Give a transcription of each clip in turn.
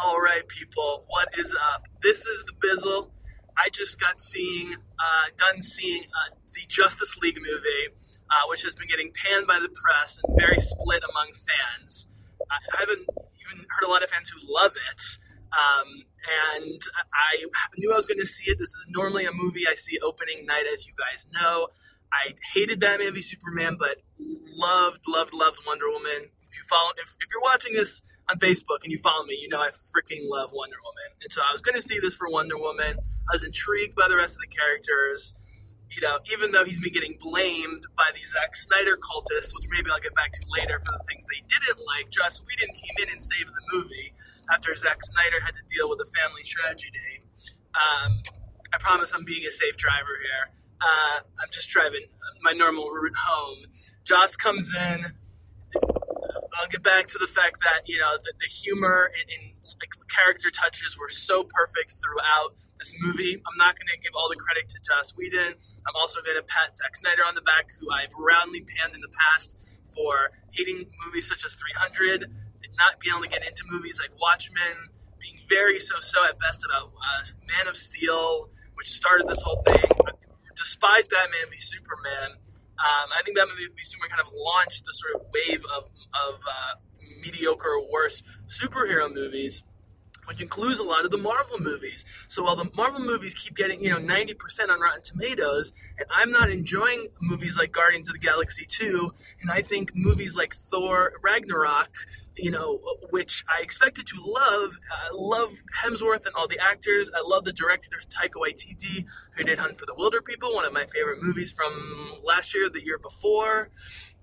All right, people, what is up? This is the Bizzle. I just got seeing, uh, done seeing uh, the Justice League movie, uh, which has been getting panned by the press and very split among fans. I haven't even heard a lot of fans who love it. Um, and I knew I was going to see it. This is normally a movie I see opening night, as you guys know. I hated Batman v Superman, but loved, loved, loved Wonder Woman. If you follow, if, if you're watching this on Facebook and you follow me, you know I freaking love Wonder Woman. And so I was going to see this for Wonder Woman. I was intrigued by the rest of the characters. You know, even though he's been getting blamed by these Zack Snyder cultists, which maybe I'll get back to later for the things they didn't like, Joss Whedon came in and saved the movie after Zack Snyder had to deal with a family tragedy. Um, I promise I'm being a safe driver here. Uh, I'm just driving my normal route home. Joss comes in. I'll get back to the fact that you know the, the humor and, and like character touches were so perfect throughout this movie. I'm not going to give all the credit to Joss Whedon. I'm also going to pat Zack Snyder on the back, who I've roundly panned in the past for hating movies such as 300, and not being able to get into movies like Watchmen, being very so-so at best about uh, Man of Steel, which started this whole thing. Despise Batman v Superman. Um, I think Batman v Superman kind of launched the sort of wave of, of uh, mediocre or worse superhero movies which includes a lot of the Marvel movies. So while the Marvel movies keep getting, you know, 90% on Rotten Tomatoes, and I'm not enjoying movies like Guardians of the Galaxy 2, and I think movies like Thor Ragnarok, you know, which I expected to love. I love Hemsworth and all the actors. I love the director, Taika Waititi, who did Hunt for the Wilderpeople, one of my favorite movies from last year, the year before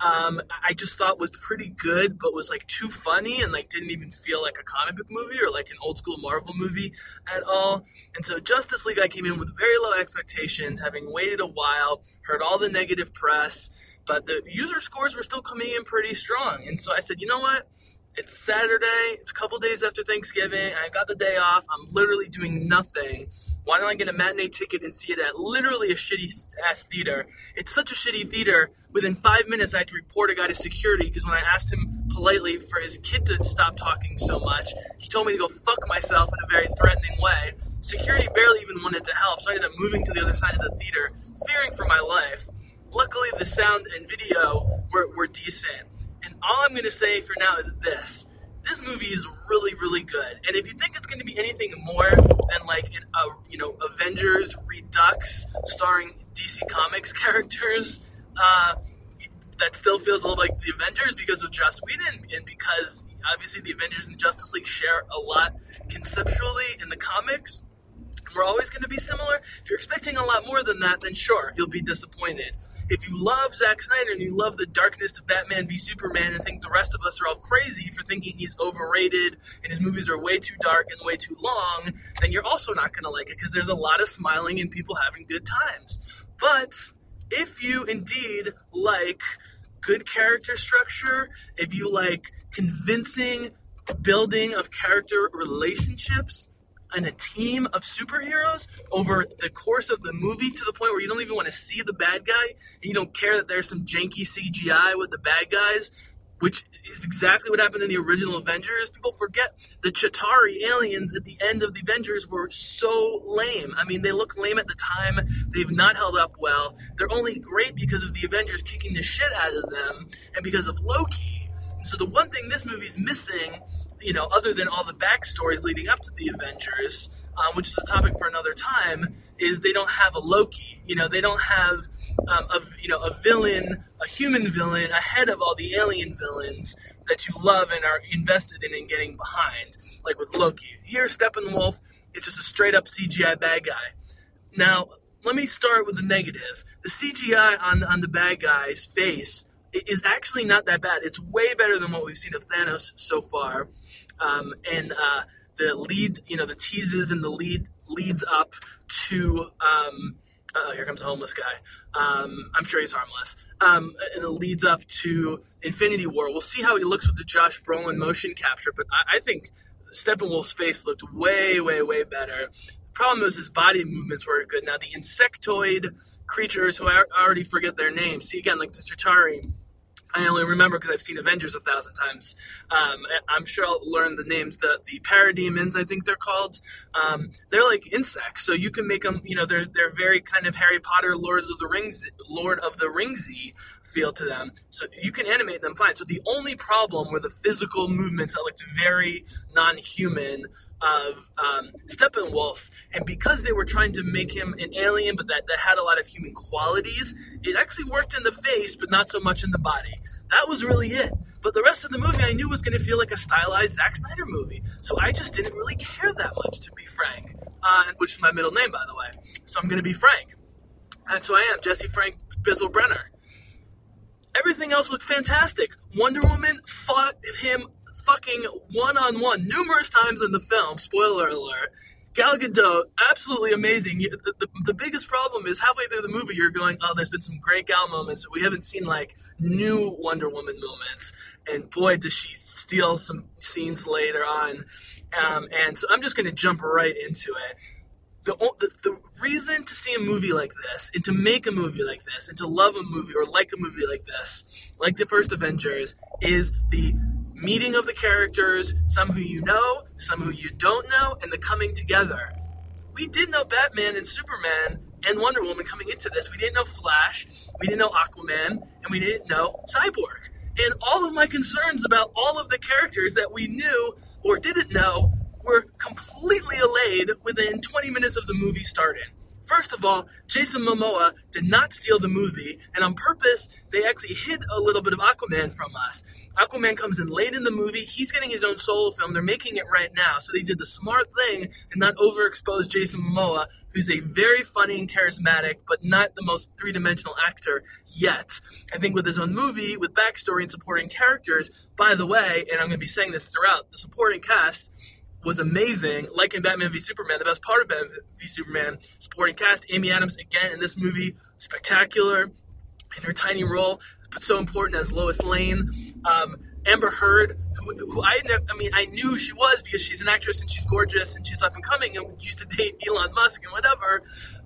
um, I just thought was pretty good, but was like too funny and like didn't even feel like a comic book movie or like an old school Marvel movie at all. And so Justice League, I came in with very low expectations, having waited a while, heard all the negative press, but the user scores were still coming in pretty strong. And so I said, you know what? It's Saturday. It's a couple days after Thanksgiving. I got the day off. I'm literally doing nothing. Why don't I get a matinee ticket and see it at literally a shitty ass theater? It's such a shitty theater. Within five minutes, I had to report a guy to security because when I asked him politely for his kid to stop talking so much, he told me to go fuck myself in a very threatening way. Security barely even wanted to help, so I ended up moving to the other side of the theater, fearing for my life. Luckily, the sound and video were, were decent. All I'm going to say for now is this this movie is really, really good. And if you think it's going to be anything more than like an, a, you know Avengers Redux starring DC Comics characters, uh, that still feels a little like the Avengers because of Joss Whedon and because obviously the Avengers and Justice League share a lot conceptually in the comics. We're always going to be similar. If you're expecting a lot more than that, then sure, you'll be disappointed if you love Zack Snyder and you love the darkness of Batman v Superman and think the rest of us are all crazy for thinking he's overrated and his movies are way too dark and way too long, then you're also not going to like it because there's a lot of smiling and people having good times. But if you indeed like good character structure, if you like convincing building of character relationships, and a team of superheroes over the course of the movie to the point where you don't even want to see the bad guy and you don't care that there's some janky CGI with the bad guys, which is exactly what happened in the original Avengers. People forget the Chitauri aliens at the end of the Avengers were so lame. I mean, they look lame at the time. They've not held up well. They're only great because of the Avengers kicking the shit out of them and because of Loki. And so the one thing this movie's missing you know, other than all the backstories leading up to the Avengers, um, which is a topic for another time, is they don't have a Loki. You know, they don't have um, a you know a villain, a human villain ahead of all the alien villains that you love and are invested in and getting behind, like with Loki. Here, Steppenwolf is just a straight up CGI bad guy. Now, let me start with the negatives. The CGI on on the bad guy's face is actually not that bad. It's way better than what we've seen of Thanos so far. Um, and uh, the lead, you know, the teases and the lead leads up to. Um, uh, here comes a homeless guy. Um, I'm sure he's harmless. Um, and it leads up to Infinity War. We'll see how he looks with the Josh Brolin motion capture, but I, I think Steppenwolf's face looked way, way, way better. The problem is his body movements were good. Now the insectoid creatures, who I already forget their names. See again, like the Chitauri I only remember because I've seen Avengers a thousand times. Um, I'm sure I'll learn the names. The the parademons, I think they're called. Um, they're like insects, so you can make them. You know, they're they're very kind of Harry Potter, Lords of the Rings, Lord of the Ringsy feel to them. So you can animate them fine. So the only problem were the physical movements that looked very non-human of um, Steppenwolf, and because they were trying to make him an alien, but that, that had a lot of human qualities, it actually worked in the face, but not so much in the body. That was really it. But the rest of the movie I knew was going to feel like a stylized Zack Snyder movie. So I just didn't really care that much, to be frank. Uh, which is my middle name, by the way. So I'm going to be Frank. That's who I am, Jesse Frank Bizzle Brenner. Everything else looked fantastic. Wonder Woman fought him fucking one on one numerous times in the film. Spoiler alert. Gal Gadot, absolutely amazing. The, the, the, biggest problem is halfway through the movie, you're going, oh, there's been some great Gal moments. We haven't seen like new Wonder Woman moments. And boy, does she steal some scenes later on. Um, and so I'm just going to jump right into it. The, the, the reason to see a movie like this, and to make a movie like this, and to love a movie or like a movie like this, like the first Avengers, is the meeting of the characters, some who you know, some who you don't know, and the coming together. We did know Batman and Superman and Wonder Woman coming into this. We didn't know Flash, we didn't know Aquaman, and we didn't know Cyborg. And all of my concerns about all of the characters that we knew or didn't know were completely allayed within 20 minutes of the movie starting. First of all, Jason Momoa did not steal the movie, and on purpose, they actually hid a little bit of Aquaman from us. Aquaman comes in late in the movie. He's getting his own solo film. They're making it right now. So they did the smart thing and not overexpose Jason Momoa, who's a very funny and charismatic, but not the most three dimensional actor yet. I think with his own movie, with backstory and supporting characters, by the way, and I'm going to be saying this throughout, the supporting cast was amazing. Like in Batman v Superman, the best part of Batman v Superman, supporting cast, Amy Adams again in this movie, spectacular in her tiny role but so important as Lois Lane. Um, Amber Heard, who, who I, I mean, I knew she was because she's an actress and she's gorgeous and she's up and coming and used to date Elon Musk and whatever,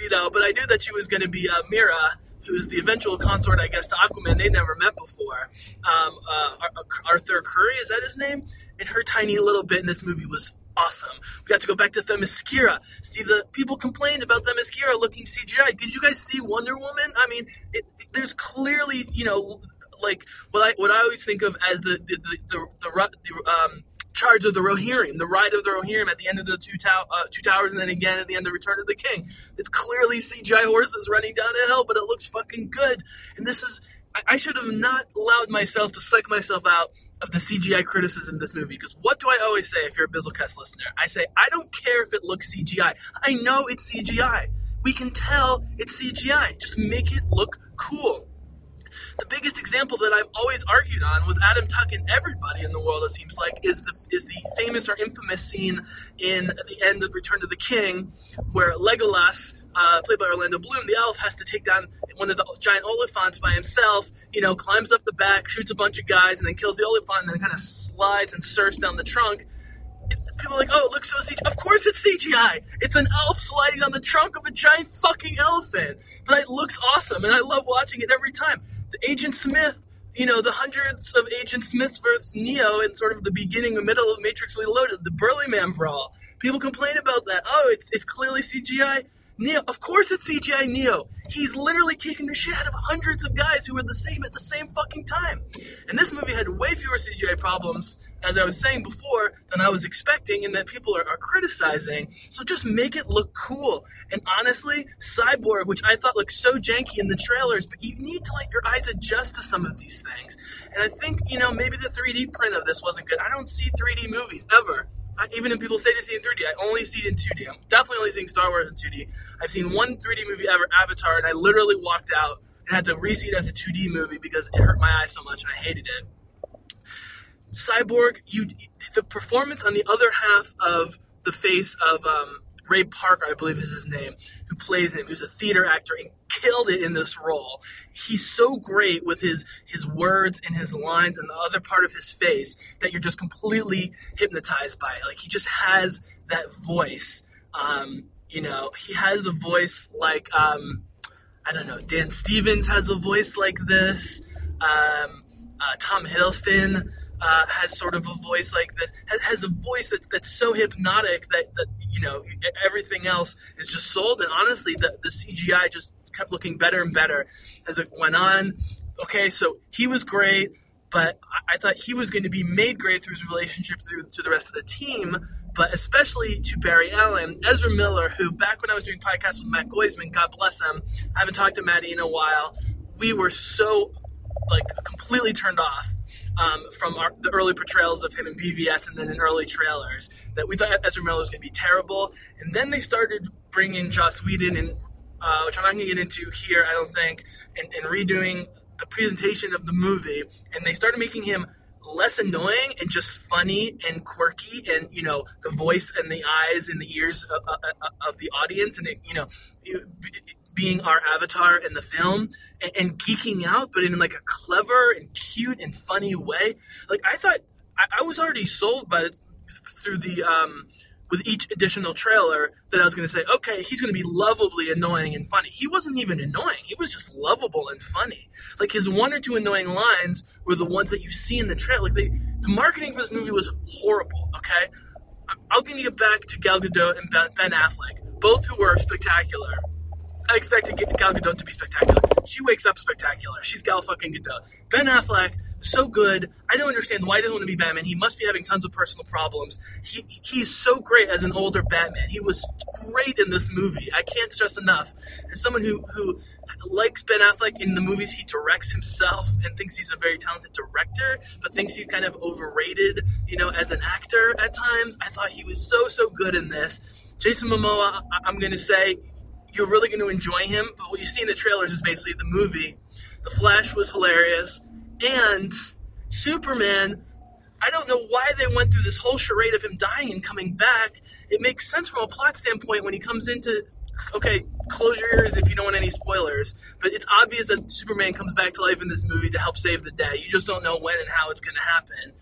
you know. But I knew that she was going to be uh, Mera, who's the eventual consort, I guess, to Aquaman. They never met before. Um, uh, Arthur Curry, is that his name? And her tiny little bit in this movie was awesome. We got to go back to Themyscira. See, the people complained about Themyscira looking CGI. Did you guys see Wonder Woman? I mean, it, it, there's clearly, you know, like what I what I always think of as the the the, the, the, the um, charge of the Rohirrim, the ride of the Rohirrim at the end of the two, tow- uh, two towers, and then again at the end of Return of the King. It's clearly CGI horses running down a hill, but it looks fucking good. And this is I should have not allowed myself to psych myself out of the CGI criticism of this movie. Because what do I always say if you're a Bizzlecast listener? I say, I don't care if it looks CGI. I know it's CGI. We can tell it's CGI. Just make it look cool. The biggest example that I've always argued on with Adam Tuck and everybody in the world, it seems like, is the is the famous or infamous scene in the end of Return to the King, where Legolas uh, played by Orlando Bloom, the elf has to take down one of the giant oliphaunts by himself. You know, climbs up the back, shoots a bunch of guys, and then kills the oliphaunt, and then kind of slides and surfs down the trunk. people are like, "Oh, it looks so CGI." Of course, it's CGI. It's an elf sliding on the trunk of a giant fucking elephant, but it looks awesome, and I love watching it every time. The Agent Smith you know, the hundreds of Agent Smiths versus Neo in sort of the beginning and middle of Matrix Reloaded, the Burly Man brawl. People complain about that. Oh, it's it's clearly CGI. Neo, of course it's CGI Neo. He's literally kicking the shit out of hundreds of guys who were the same at the same fucking time. And this movie had way fewer CGI problems, as I was saying before, than I was expecting and that people are, are criticizing. So just make it look cool. And honestly, Cyborg, which I thought looked so janky in the trailers, but you need to let your eyes adjust to some of these things. And I think, you know, maybe the 3D print of this wasn't good. I don't see 3D movies ever. I, even if people say to see in 3D, I only see it in 2D. I'm definitely only seeing Star Wars in 2D. I've seen one 3D movie ever, Avatar, and I literally walked out and had to re-see it as a 2D movie because it hurt my eyes so much and I hated it. Cyborg, you the performance on the other half of the face of um, Ray Parker, I believe is his name, who plays him, who's a theater actor and killed it in this role. He's so great with his his words and his lines and the other part of his face that you're just completely hypnotized by it. Like he just has that voice. Um, you know, he has a voice like um, I don't know. Dan Stevens has a voice like this. Um, Uh, Tom Hiddleston uh, has sort of a voice like this, has, has a voice that, that's so hypnotic that, that, you know, everything else is just sold. And honestly, the, the CGI just kept looking better and better as it went on. Okay, so he was great, but I, I thought he was going to be made great through his relationship through to the rest of the team but especially to Barry Allen, Ezra Miller, who back when I was doing podcasts with Matt Goisman, God bless him, I haven't talked to Matty in a while. We were so like completely turned off um, from our, the early portrayals of him in BVS and then in early trailers that we thought Ezra Miller was going to be terrible. And then they started bringing Joss Whedon and uh, which I'm not going to get into here, I don't think, and, and redoing the presentation of the movie, and they started making him less annoying and just funny and quirky and you know the voice and the eyes and the ears of, of, of the audience and it, you know being our avatar in the film and, and, geeking out but in like a clever and cute and funny way like i thought i, I was already sold by through the um with each additional trailer that I was going to say, okay, he's going to be lovably annoying and funny. He wasn't even annoying. He was just lovable and funny. Like his one or two annoying lines were the ones that you see in the trailer. Like they, the marketing for this movie was horrible. Okay, I'm going to get back to Gal Gadot and Ben Affleck, both who were spectacular. I expected Gal Gadot to be spectacular. She wakes up spectacular. She's Gal fucking Gadot. Ben Affleck so good. I don't understand why he doesn't want to be Batman. He must be having tons of personal problems. He he's so great as an older Batman. He was great in this movie. I can't stress enough. As someone who who likes Ben Affleck in the movies he directs himself and thinks he's a very talented director, but thinks he's kind of overrated, you know, as an actor at times. I thought he was so so good in this. Jason Momoa, I'm going to say you're really going to enjoy him, but what you see in the trailers is basically the movie. The Flash was hilarious. And Superman, I don't know why they went through this whole charade of him dying and coming back. It makes sense from a plot standpoint when he comes into. Okay, close your ears if you don't want any spoilers. But it's obvious that Superman comes back to life in this movie to help save the day. You just don't know when and how it's going to happen.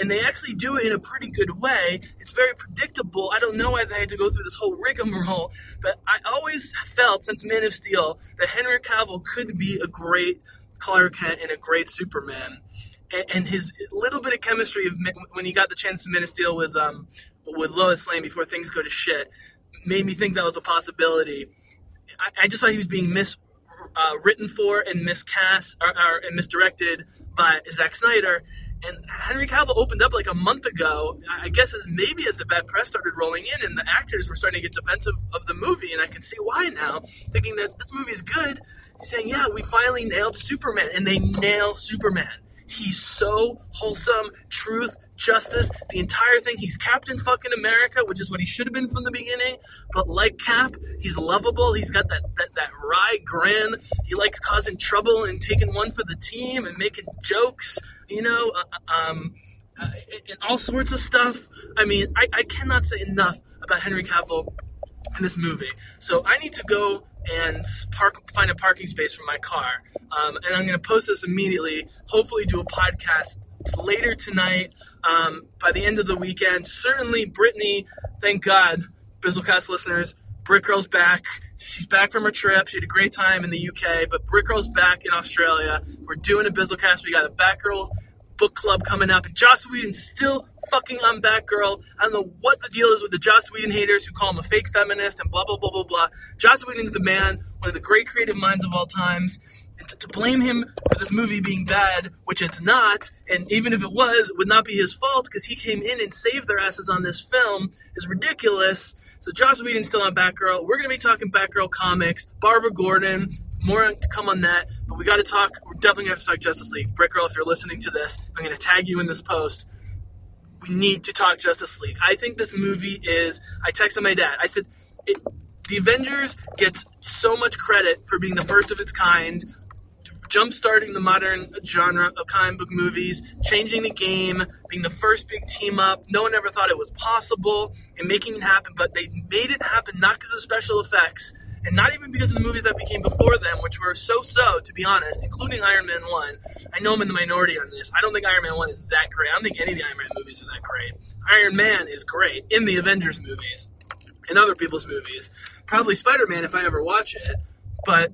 And they actually do it in a pretty good way. It's very predictable. I don't know why they had to go through this whole rigmarole, but I always felt since Man of Steel that Henry Cavill could be a great Clark Kent and a great Superman. And, and his little bit of chemistry of when he got the chance to Man of Steel with um, with Lois Lane before things go to shit made me think that was a possibility. I, I just thought he was being mis uh, written for and miscast or, or, and misdirected by Zack Snyder. And Henry Cavill opened up like a month ago. I guess as maybe as the bad press started rolling in and the actors were starting to get defensive of the movie, and I can see why now, thinking that this movie is good saying, yeah, we finally nailed Superman. And they nail Superman. He's so wholesome, truth, justice, the entire thing. He's Captain fucking America, which is what he should have been from the beginning. But like Cap, he's lovable. He's got that, that, that wry grin. He likes causing trouble and taking one for the team and making jokes, you know, uh, um, uh, and all sorts of stuff. I mean, I, I cannot say enough about Henry Cavill in this movie. So I need to go and park find a parking space for my car. Um, and I'm going to post this immediately. Hopefully, do a podcast later tonight. Um, by the end of the weekend, certainly Brittany. Thank God, Bizzlecast listeners. Brick Girl's back. She's back from her trip. She had a great time in the UK, but Brick Girl's back in Australia. We're doing a Bizzlecast. We got a Batgirl book club coming up, and Joss Whedon's still fucking on Batgirl. I don't know what the deal is with the Joss Whedon haters who call him a fake feminist and blah blah blah blah blah. Joss Whedon's the man, one of the great creative minds of all times. And to, to blame him for this movie being bad, which it's not, and even if it was, it would not be his fault because he came in and saved their asses on this film, is ridiculous. So Joss Whedon's still on Batgirl. We're gonna be talking Batgirl comics. Barbara Gordon, more to come on that. But we got to talk. We're definitely going to talk Justice League. Brick Girl, if you're listening to this, I'm going to tag you in this post we need to talk Justice League. I think this movie is. I texted my dad. I said, it, the Avengers gets so much credit for being the first of its kind, jump-starting the modern genre of comic book movies, changing the game, being the first big team up. No one ever thought it was possible, and making it happen. But they made it happen not because of special effects, and not even because of the movies that became before them, which were so-so, to be honest, including Iron Man One. I know I'm in the minority on this. I don't think Iron Man One is that great. I don't think any of the Iron Man movies are that great. Iron Man is great in the Avengers movies, in other people's movies. Probably Spider-Man if I ever watch it, but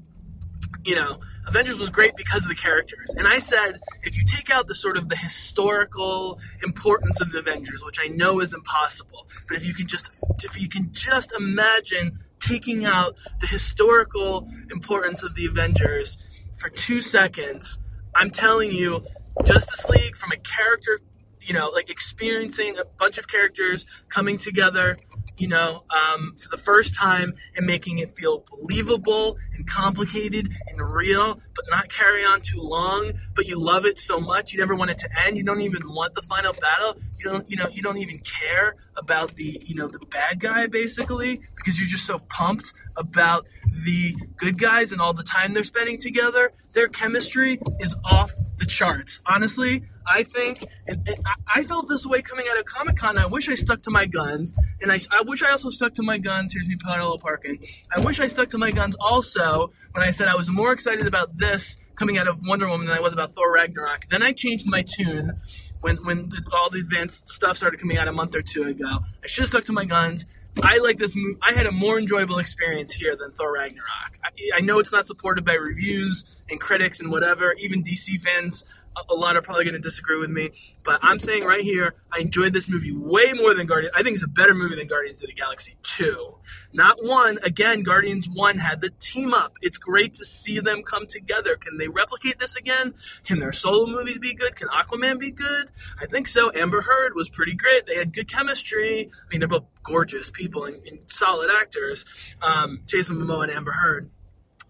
you know, Avengers was great because of the characters. And I said, if you take out the sort of the historical importance of the Avengers, which I know is impossible, but if you can just if you can just imagine taking out the historical importance of the Avengers for two seconds, I'm telling you, Justice League from a character, you know, like experiencing a bunch of characters coming together you know, um, for the first time and making it feel believable complicated and real, but not carry on too long. But you love it so much, you never want it to end. You don't even want the final battle. You don't, you know, you don't even care about the, you know, the bad guy basically because you're just so pumped about the good guys and all the time they're spending together. Their chemistry is off the charts. Honestly, I think, and, and I felt this way coming out of Comic Con. I wish I stuck to my guns, and I, I wish I also stuck to my guns. Here's me parallel parking. I wish I stuck to my guns also when I said I was more excited about this coming out of Wonder Woman than I was about Thor Ragnarok. Then I changed my tune when when all the advanced stuff started coming out a month or two ago. I should have stuck to my guns. I like this movie. I had a more enjoyable experience here than Thor Ragnarok. I, I, know it's not supported by reviews and critics and whatever. Even DC fans a lot are probably going to disagree with me, but I'm saying right here, I enjoyed this movie way more than Guardians. I think it's a better movie than Guardians of the Galaxy 2. Not one. Again, Guardians 1 had the team up. It's great to see them come together. Can they replicate this again? Can their solo movies be good? Can Aquaman be good? I think so. Amber Heard was pretty great. They had good chemistry. I mean, they're both gorgeous people and, and solid actors. Um, Jason Momoa and Amber Heard.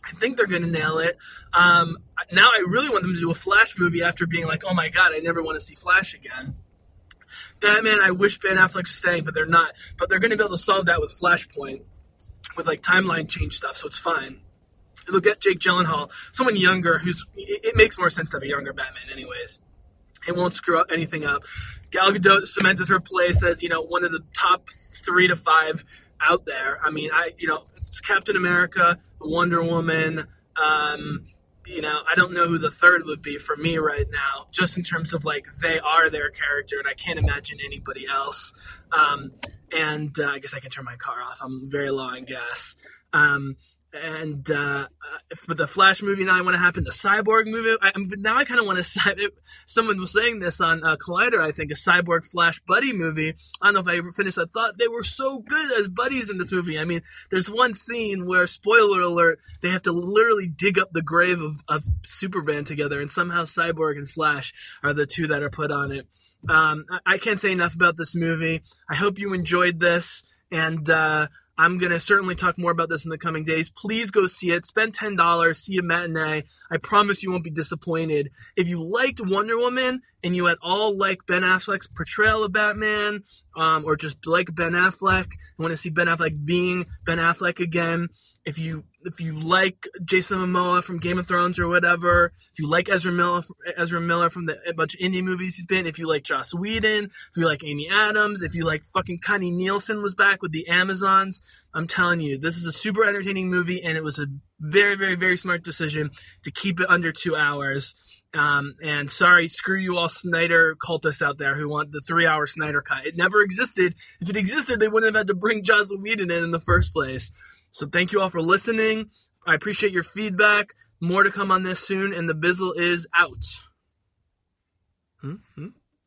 I think they're going to nail it. Um, now I really want them to do a Flash movie after being like, oh my god, I never want to see Flash again. Batman, I wish Ben Affleck's staying, but they're not. But they're going to be able to solve that with Flashpoint, with like timeline change stuff, so it's fine. They'll get Jake Gyllenhaal, someone younger who's. It, makes more sense to have a younger Batman, anyways. It won't screw up anything up. Gal Gadot cemented her place as you know one of the top three to five out there. I mean, I you know it's Captain America, Wonder Woman. Um, you know, I don't know who the third would be for me right now, just in terms of like they are their character, and I can't imagine anybody else. Um, and uh, I guess I can turn my car off. I'm very low on gas. Um, and uh, if the Flash movie now I want to happen, the Cyborg movie. I, now I kind of want to. Someone was saying this on uh, Collider, I think, a Cyborg Flash buddy movie. I don't know if I ever finished that thought. They were so good as buddies in this movie. I mean, there's one scene where, spoiler alert, they have to literally dig up the grave of, of Superman together, and somehow Cyborg and Flash are the two that are put on it. Um, I, I can't say enough about this movie. I hope you enjoyed this, and. Uh, I'm going to certainly talk more about this in the coming days. Please go see it. Spend $10, see a matinee. I promise you won't be disappointed. If you liked Wonder Woman and you at all like Ben Affleck's portrayal of Batman, um, or just like Ben Affleck, and want to see Ben Affleck being Ben Affleck again, if you if you like Jason Momoa from Game of Thrones or whatever, if you like Ezra Miller, Ezra Miller from the a bunch of indie movies he's been, if you like Joss Whedon, if you like Amy Adams, if you like fucking Connie Nielsen was back with the Amazons, I'm telling you, this is a super entertaining movie, and it was a very, very, very smart decision to keep it under two hours. Um, and sorry, screw you all Snyder cultists out there who want the three-hour Snyder cut. It never existed. If it existed, they wouldn't have had to bring Joss Whedon in in the first place. So thank you all for listening. I appreciate your feedback. More to come on this soon, and the Bizzle is out. Hmm? Hmm?